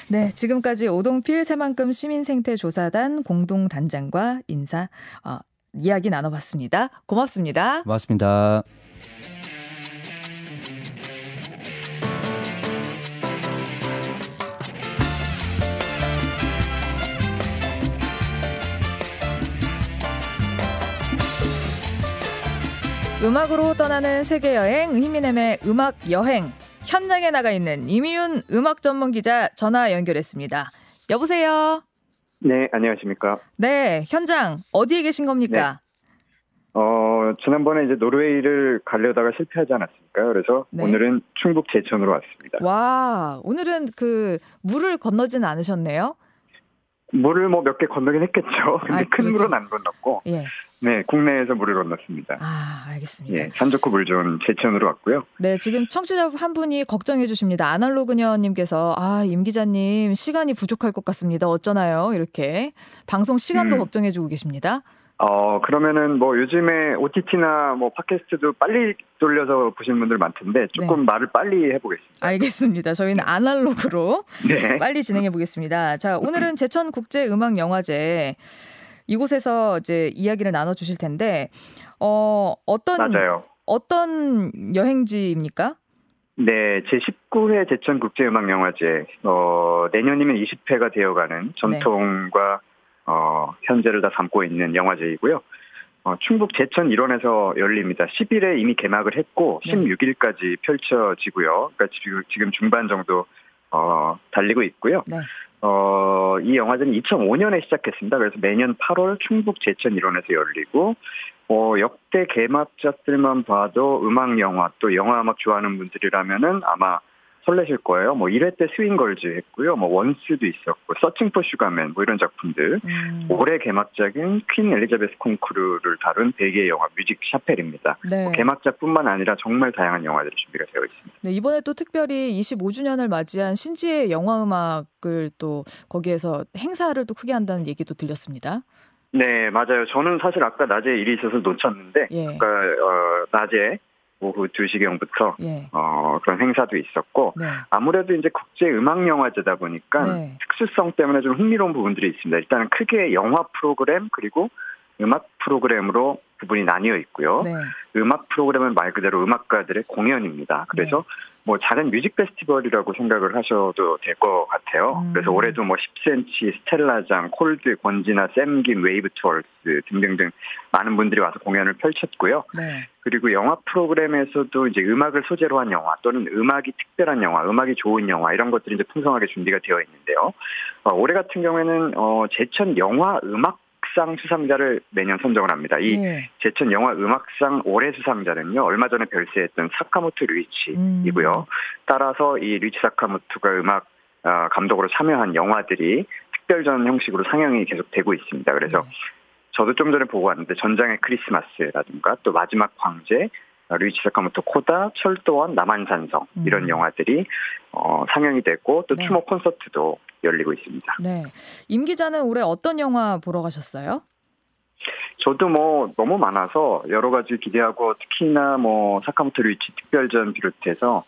네, 지금까지 오동필 새만금 시민생태조사단 공동단장과 인사 어, 이야기 나눠봤습니다. 고맙습니다. 고맙습니다. 음악으로 떠나는 세계 여행 이민엠의 음악 여행 현장에 나가 있는 이미윤 음악 전문 기자 전화 연결했습니다. 여보세요. 네, 안녕하십니까? 네, 현장 어디에 계신 겁니까? 네. 어, 지난번에 이제 노르웨이를 가려다가 실패하지 않았습니까? 그래서 네. 오늘은 충북 제천으로 왔습니다. 와, 오늘은 그 물을 건너지는 않으셨네요? 물을 뭐 몇 개 건너긴 했겠죠. *laughs* 근데 아, 큰 그렇죠. 물은 안 건넜고. 예. 네, 국내에서 물을 건넜습니다. 아, 알겠습니다. 예, 산 좋고 물 좋은 제천으로 왔고요. 네, 지금 청취자 한 분이 걱정해 주십니다. 아날로그녀님께서 아, 임 기자님 시간이 부족할 것 같습니다. 어쩌나요? 이렇게 방송 시간도 음. 걱정해 주고 계십니다. 어, 그러면은 뭐 요즘에 OTT나 뭐 팟캐스트도 빨리 돌려서 보시는 분들 많던데 조금 네. 말을 빨리 해보겠습니다. 알겠습니다. 저희는 아날로그로 네. 빨리 진행해 보겠습니다. 자, 오늘은 *laughs* 제천 국제 음악 영화제 이곳에서 이제 이야기를 나눠 주실 텐데 어, 어떤 맞아요. 어떤 여행지입니까? 네, 제 19회 제천 국제음악영화제, 어, 내년이면 20회가 되어가는 전통과 네. 어, 현재를 다 담고 있는 영화제이고요. 어, 충북 제천 일원에서 열립니다. 10일에 이미 개막을 했고 네. 16일까지 펼쳐지고요. 그러니까 지금, 지금 중반 정도 어, 달리고 있고요. 네. 어, 이 영화제는 2005년에 시작했습니다. 그래서 매년 8월 충북 제천 일원에서 열리고 어, 역대 개막작들만 봐도 음악 영화 또 영화 음악 좋아하는 분들이라면은 아마 설레실 거예요. 뭐 1회 때 스윙걸즈 했고요. 뭐 원스도 있었고 서칭 포 슈가맨 뭐 이런 작품들. 음. 올해 개막작인 퀸 엘리자베스 콩쿠르를 다룬 벨기에 영화 뮤직 샤펠입니다. 네. 뭐 개막작뿐만 아니라 정말 다양한 영화들이 준비가 되어 있습니다. 네, 이번에 또 특별히 25주년을 맞이한 신지의 영화 음악을 또 거기에서 행사를 또 크게 한다는 얘기도 들렸습니다. 네, 맞아요. 저는 사실 아까 낮에 일이 있어서 놓쳤는데, 예. 아까 어, 낮에 오후 2시경부터 예. 어, 그런 행사도 있었고 네. 아무래도 이제 국제 음악 영화제다 보니까 네. 특수성 때문에 좀 흥미로운 부분들이 있습니다. 일단은 크게 영화 프로그램 그리고 음악 프로그램으로 부분이 나뉘어 있고요. 네. 음악 프로그램은 말 그대로 음악가들의 공연입니다. 그래서 네. 뭐 작은 뮤직 페스티벌이라고 생각을 하셔도 될 것 같아요. 음. 그래서 올해도 뭐 10cm, 스텔라장, 콜드, 권진아, 샘김, 웨이브 투 어스 등등등 많은 분들이 와서 공연을 펼쳤고요. 네. 그리고 영화 프로그램에서도 이제 음악을 소재로 한 영화 또는 음악이 특별한 영화, 음악이 좋은 영화 이런 것들이 이제 풍성하게 준비가 되어 있는데요. 어, 올해 같은 경우에는 어, 제천 영화 음악 음악상 수상자를 매년 선정을 합니다. 이 네. 제천 영화 음악상 올해 수상자는요, 얼마 전에 별세했던 사카모토 류이치이고요. 음. 따라서 이 류이치 사카모토가 음악 어, 감독으로 참여한 영화들이 특별전 형식으로 상영이 계속되고 있습니다. 그래서 네. 저도 좀 전에 보고 왔는데 전장의 크리스마스라든가 또 마지막 황제, 류이치 사카모토 코다, 철도원, 남한산성 이런 음. 영화들이 어, 상영이 됐고 또 네. 추모 콘서트도 열리고 있습니다. 네. 임 기자는 올해 어떤 영화 보러 가셨어요? 저도 뭐 너무 많아서 여러 가지 기대하고 특히나 뭐 사카모토 류이치 특별전 비롯해서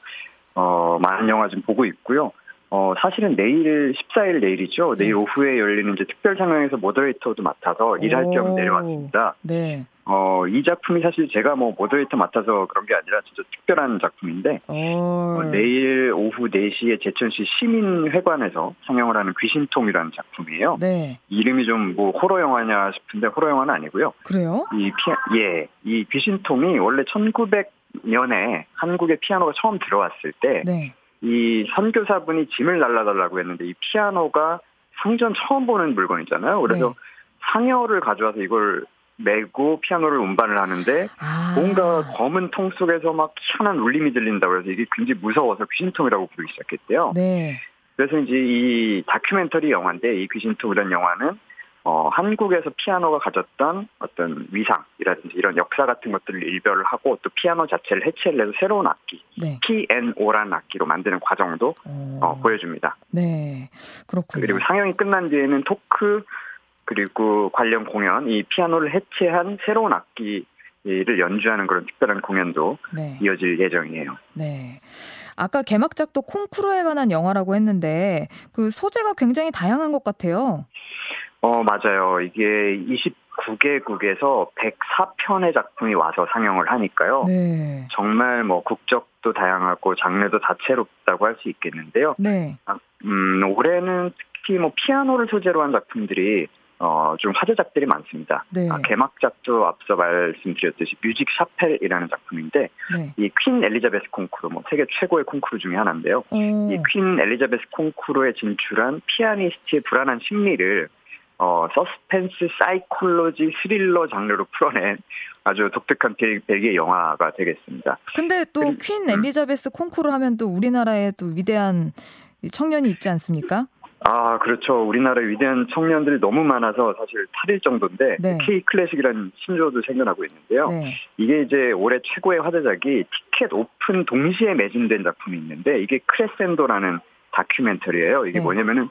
어 많은 영화 좀 보고 있고요. 어, 사실은 내일 14일 내일이죠. 내일 네. 오후에 열리는 이제 특별 상영에서 moderator도 맡아서 일할 겸 내려왔습니다. 네. 어, 이 작품이 사실 제가 뭐 moderator 맡아서 그런 게 아니라 진짜 특별한 작품인데, 어, 내일 오후 4시에 제천시 시민회관에서 상영을 하는 귀신통이라는 작품이에요. 네. 이름이 좀 뭐 호러 영화냐 싶은데 호러 영화는 아니고요. 그래요? 이 피, 예, 이 귀신통이 원래 1900년에 한국에 피아노가 처음 들어왔을 때, 네. 이 선교사분이 짐을 날라달라고 했는데 이 피아노가 상전 처음 보는 물건이잖아요. 그래서 네. 상여를 가져와서 이걸 메고 피아노를 운반을 하는데 아. 뭔가 검은 통 속에서 막 희한한 울림이 들린다고 해서 이게 굉장히 무서워서 귀신통이라고 부르기 시작했대요. 네. 그래서 이제 이 다큐멘터리 영화인데 이 귀신통이라는 영화는 어, 한국에서 피아노가 가졌던 어떤 위상이라든지 이런 역사 같은 것들을 일별을 하고 또 피아노 자체를 해체를 해서 새로운 악기, 네. P&O라는 악기로 만드는 과정도 어, 어 보여줍니다. 네, 그렇군요. 그리고 상영이 끝난 뒤에는 토크 그리고 관련 공연, 이 피아노를 해체한 새로운 악기를 연주하는 그런 특별한 공연도 네. 이어질 예정이에요. 네. 아까 개막작도 콩쿠르에 관한 영화라고 했는데 그 소재가 굉장히 다양한 것 같아요. 어, 맞아요. 이게 29개국에서 104편의 작품이 와서 상영을 하니까요. 네. 정말 뭐 국적도 다양하고 장르도 다채롭다고 할 수 있겠는데요. 네. 아, 음, 올해는 특히 뭐 피아노를 소재로 한 작품들이 어, 좀 화제작들이 많습니다. 네. 아, 개막작도 앞서 말씀드렸듯이 Music Chapel이라는 작품인데, 네. 이 퀸 엘리자베스 콩쿠르, 뭐 세계 최고의 콩쿠르 중에 하나인데요. 이 퀸 엘리자베스 콩쿠르에 진출한 피아니스트의 불안한 심리를 어, 서스펜스, 사이콜로지, 스릴러 장르로 풀어낸 아주 독특한 벨기에 영화가 되겠습니다. 근데 또 퀸 엘리자베스 콩쿠르 하면 또 우리나라에 또 위대한 청년이 있지 않습니까? 아, 그렇죠. 우리나라의 위대한 청년들이 너무 많아서 사실 탈일 정도인데 네. K 클래식이라는 신조어도 생겨나고 있는데요. 네. 이게 이제 올해 최고의 화제작이 티켓 오픈 동시에 매진된 작품이 있는데 이게 크레센도라는 다큐멘터리예요. 이게 네. 뭐냐면은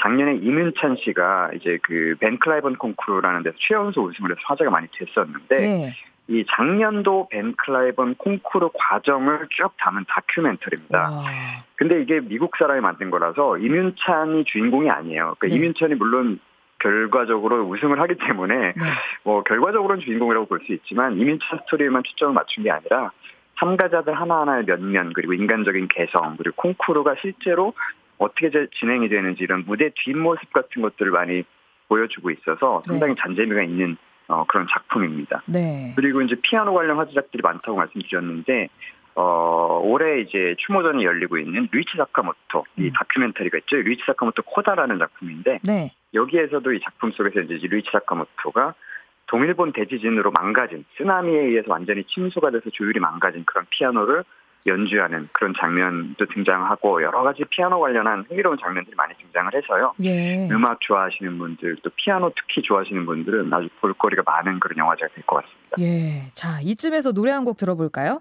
작년에 임윤찬 씨가 이제 그 반 클라이번 콩쿠르라는 데서 최연소 우승을 해서 화제가 많이 됐었는데 네. 이 작년도 벤 클라이번 콩쿠르 과정을 쭉 담은 다큐멘터리입니다. 와. 근데 이게 미국 사람이 만든 거라서 이문찬이 주인공이 아니에요. 그러니까 네. 이문찬이 물론 결과적으로 우승을 하기 때문에 네. 뭐 결과적으로는 주인공이라고 볼 수 있지만 이민찬 스토리에만 초점을 맞춘 게 아니라 참가자들 하나하나의 면면 그리고 인간적인 개성 그리고 콩쿠르가 실제로 어떻게 진행이 되는지 이런 무대 뒷모습 같은 것들을 많이 보여주고 있어서 상당히 네. 잔재미가 있는 어, 그런 작품입니다. 네. 그리고 이제 피아노 관련 화제작들이 많다고 말씀드렸는데 어, 올해 이제 추모전이 열리고 있는 루이치 사카모토 이 음. 다큐멘터리가 있죠. 루이치 사카모토 코다라는 작품인데 네. 여기에서도 이 작품 속에서 이제 루이치 사카모토가 동일본 대지진으로 망가진 쓰나미에 의해서 완전히 침수가 돼서 조율이 망가진 그런 피아노를 연주하는 그런 장면도 등장하고 여러 가지 피아노 관련한 흥미로운 장면들이 많이 등장을 해서요. 예. 음악 좋아하시는 분들 또 피아노 특히 좋아하시는 분들은 아주 볼거리가 많은 그런 영화제가 될 것 같습니다. 예. 자, 이쯤에서 노래 한 곡 들어볼까요?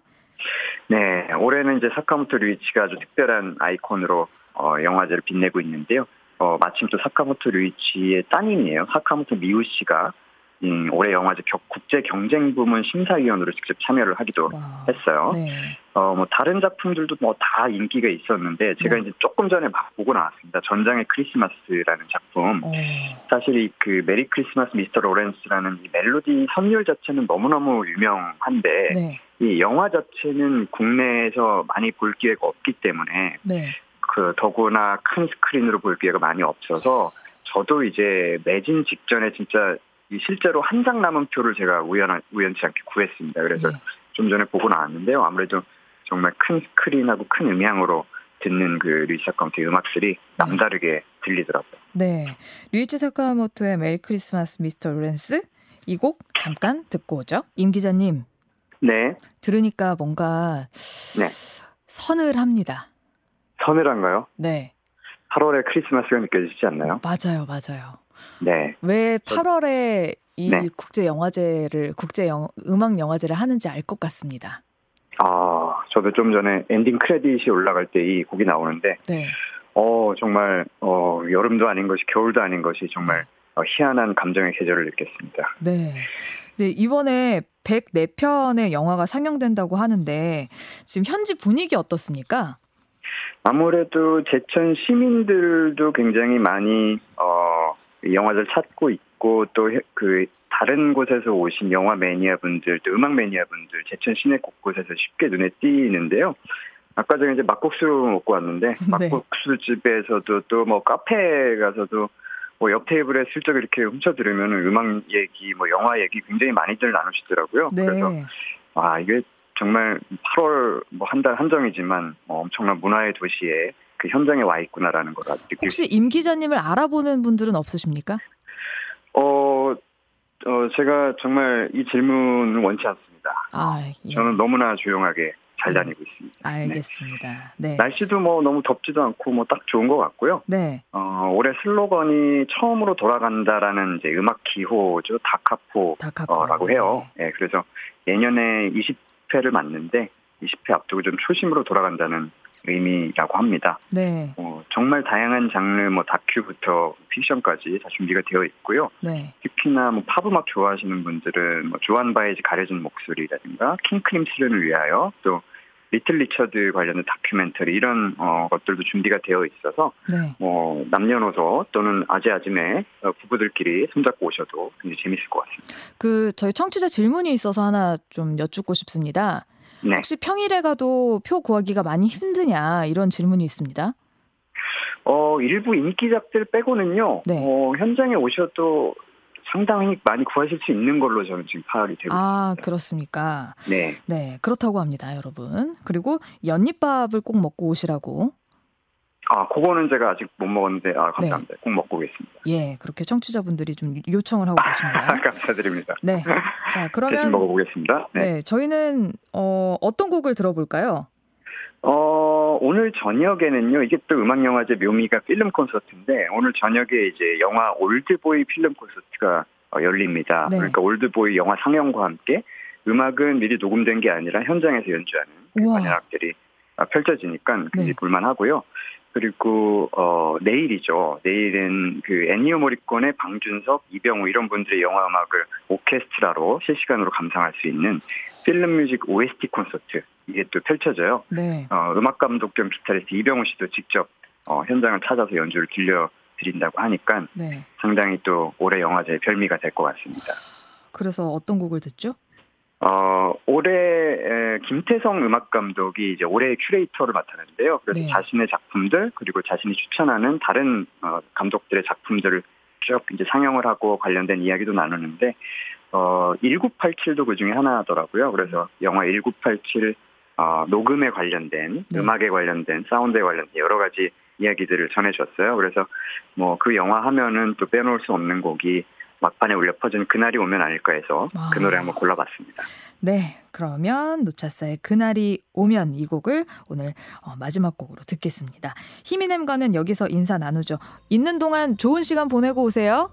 네. 올해는 이제 사카모토 류이치가 아주 특별한 아이콘으로 어, 영화제를 빛내고 있는데요. 어, 마침 또 사카모토 류이치의 따님이에요. 사카모토 미우 씨가 음, 올해 영화제 국제 경쟁 부문 심사위원으로 직접 참여를 하기도 와, 했어요. 네. 어, 뭐 다른 작품들도 뭐 다 인기가 있었는데 제가 네. 이제 조금 전에 보고 나왔습니다. 전장의 크리스마스라는 작품. 오. 어. 사실 이 그 Merry Christmas Mr. Lawrence라는 이 멜로디 선율 자체는 너무너무 유명한데 네. 이 영화 자체는 국내에서 많이 볼 기회가 없기 때문에 네. 그 더구나 큰 스크린으로 볼 기회가 많이 없어서 저도 이제 매진 직전에 진짜 실제로 한 장 남은 표를 제가 우연 우연치 않게 구했습니다. 그래서 네. 좀 전에 보고 나왔는데요. 아무래도 정말 큰 스크린하고 큰 음향으로 듣는 그 류이치 사카모토의 음악들이 네. 남다르게 들리더라고요. 네, 류이치 사카모토의 Merry Christmas Mr. Lawrence 이 곡 잠깐 듣고 오죠. 임 기자님. 네. 들으니까 뭔가 네. 서늘합니다. 서늘한가요? 네. 8월의 크리스마스가 느껴지지 않나요? 맞아요, 맞아요. 네. 왜 8월에 이 네. 국제 영화제를 국제 영, 음악 영화제를 하는지 알 것 같습니다. 아, 저도 좀 전에 엔딩 크레딧이 올라갈 때 이 곡이 나오는데 네. 어, 정말 어, 여름도 아닌 것이 겨울도 아닌 것이 정말 어, 희한한 감정의 계절을 느꼈습니다. 네. 네, 이번에 104편의 영화가 상영된다고 하는데 지금 현지 분위기 어떻습니까? 아무래도 제천 시민들도 굉장히 많이 어 영화를 찾고 있고 또 그 다른 곳에서 오신 영화 매니아분들 또 음악 매니아분들 제천 시내 곳곳에서 쉽게 눈에 띄는데요. 아까 전에 이제 막국수 먹고 왔는데 *laughs* 네. 막국수 집에서도 또 뭐 카페 가서도 뭐 옆 테이블에 슬쩍 이렇게 훔쳐 들으면 음악 얘기, 뭐 영화 얘기 굉장히 많이들 나누시더라고요. 네. 그래서 아 이게 정말 8월 뭐 한 달 한정이지만 뭐 엄청난 문화의 도시에 그 현장에 와 있구나라는 걸 느낄 혹시 임 기자님을 알아보는 분들은 없으십니까? 어, 어 제가 정말 이 질문을 원치 않습니다. 아, 예. 저는 너무나 조용하게 잘 네. 다니고 있습니다. 알겠습니다. 네. 네. 날씨도 뭐 너무 덥지도 않고 뭐 딱 좋은 것 같고요. 네. 어, 올해 슬로건이 처음으로 돌아간다라는 이제 음악 기호죠. 다카포 라고 다카포. 해요. 네. 네. 그래서 예년에 20회를 맞는데 20회 앞두고 좀 초심으로 돌아간다는 의미라고 합니다. 네. 어, 정말 다양한 장르, 뭐 다큐부터 픽션까지 다 준비가 되어 있고요. 네. 특히나 뭐 팝음악 좋아하시는 분들은 뭐 조안 바에즈 가려진 목소리라든가 킹 크림슨을 위하여 또 리틀 리처드 관련된 다큐멘터리 이런 어, 것들도 준비가 되어 있어서 네. 뭐 남녀노소 또는 아재아짐의 어, 부부들끼리 손잡고 오셔도 굉장히 재밌을 것 같습니다. 그 저희 청취자 질문이 있어서 하나 좀 여쭙고 싶습니다. 네. 혹시 평일에 가도 표 구하기가 많이 힘드냐 이런 질문이 있습니다. 어, 일부 인기작들 빼고는요. 네. 어, 현장에 오셔도 상당히 많이 구하실 수 있는 걸로 저는 지금 파악이 되고 아, 있습니다. 그렇습니까? 네. 네, 그렇다고 합니다, 여러분. 그리고 연잎밥을 꼭 먹고 오시라고 아, 그거는 제가 아직 못 먹었는데, 아, 감사합니다. 네. 꼭 먹고 오겠습니다. 예, 그렇게 청취자분들이 좀 요청을 하고 계십니다. *laughs* 감사드립니다. 네. 자, 그러면. 먹어보겠습니다. 네. 네. 저희는, 어, 어떤 곡을 들어볼까요? 어, 오늘 저녁에는요, 이게 또 음악영화제 묘미가 필름 콘서트인데, 오늘 저녁에 이제 영화 올드보이 필름 콘서트가 어, 열립니다. 네. 그러니까 올드보이 영화 상영과 함께 음악은 미리 녹음된 게 아니라 현장에서 연주하는 관현악들이 어, 펼쳐지니까 굉장히 네. 볼만하고요. 그리고 어 내일이죠. 내일은 그 엔니오 모리코네 방준석, 이병우 이런 분들의 영화 음악을 오케스트라로 실시간으로 감상할 수 있는 film music OST 콘서트 이게 또 펼쳐져요. 네. 어, 음악 감독 겸 기타리스트 이병우 씨도 직접 어, 현장을 찾아서 연주를 들려 드린다고 하니까 네. 상당히 또 올해 영화제의 별미가 될 것 같습니다. 그래서 어떤 곡을 듣죠? 어, 올해 에, 김태성 음악 감독이 이제 올해의 큐레이터를 맡았는데요. 그래서 네. 자신의 작품들 그리고 자신이 추천하는 다른 어, 감독들의 작품들을 쭉 이제 상영을 하고 관련된 이야기도 나누는데 어 1987도 그 중에 하나더라고요. 그래서 영화 1987 어, 녹음에 관련된 네. 음악에 관련된 사운드에 관련된 여러 가지 이야기들을 전해줬어요. 그래서 뭐 그 영화 하면은 또 빼놓을 수 없는 곡이 막판에 울려 퍼지는 그날이 오면 아닐까 해서 아. 그 노래 한번 골라봤습니다. 네, 그러면 노차사의 그날이 오면 이 곡을 오늘 어, 마지막 곡으로 듣겠습니다. 히미넴과는 여기서 인사 나누죠. 있는 동안 좋은 시간 보내고 오세요.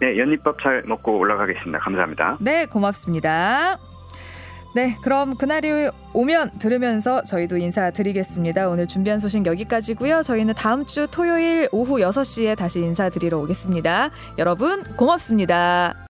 네, 연잎밥 잘 먹고 올라가겠습니다. 감사합니다. 네, 고맙습니다. 네, 그럼 그날이 오면 들으면서 저희도 인사드리겠습니다. 오늘 준비한 소식 여기까지고요. 저희는 다음 주 토요일 오후 6시에 다시 인사드리러 오겠습니다. 여러분 고맙습니다.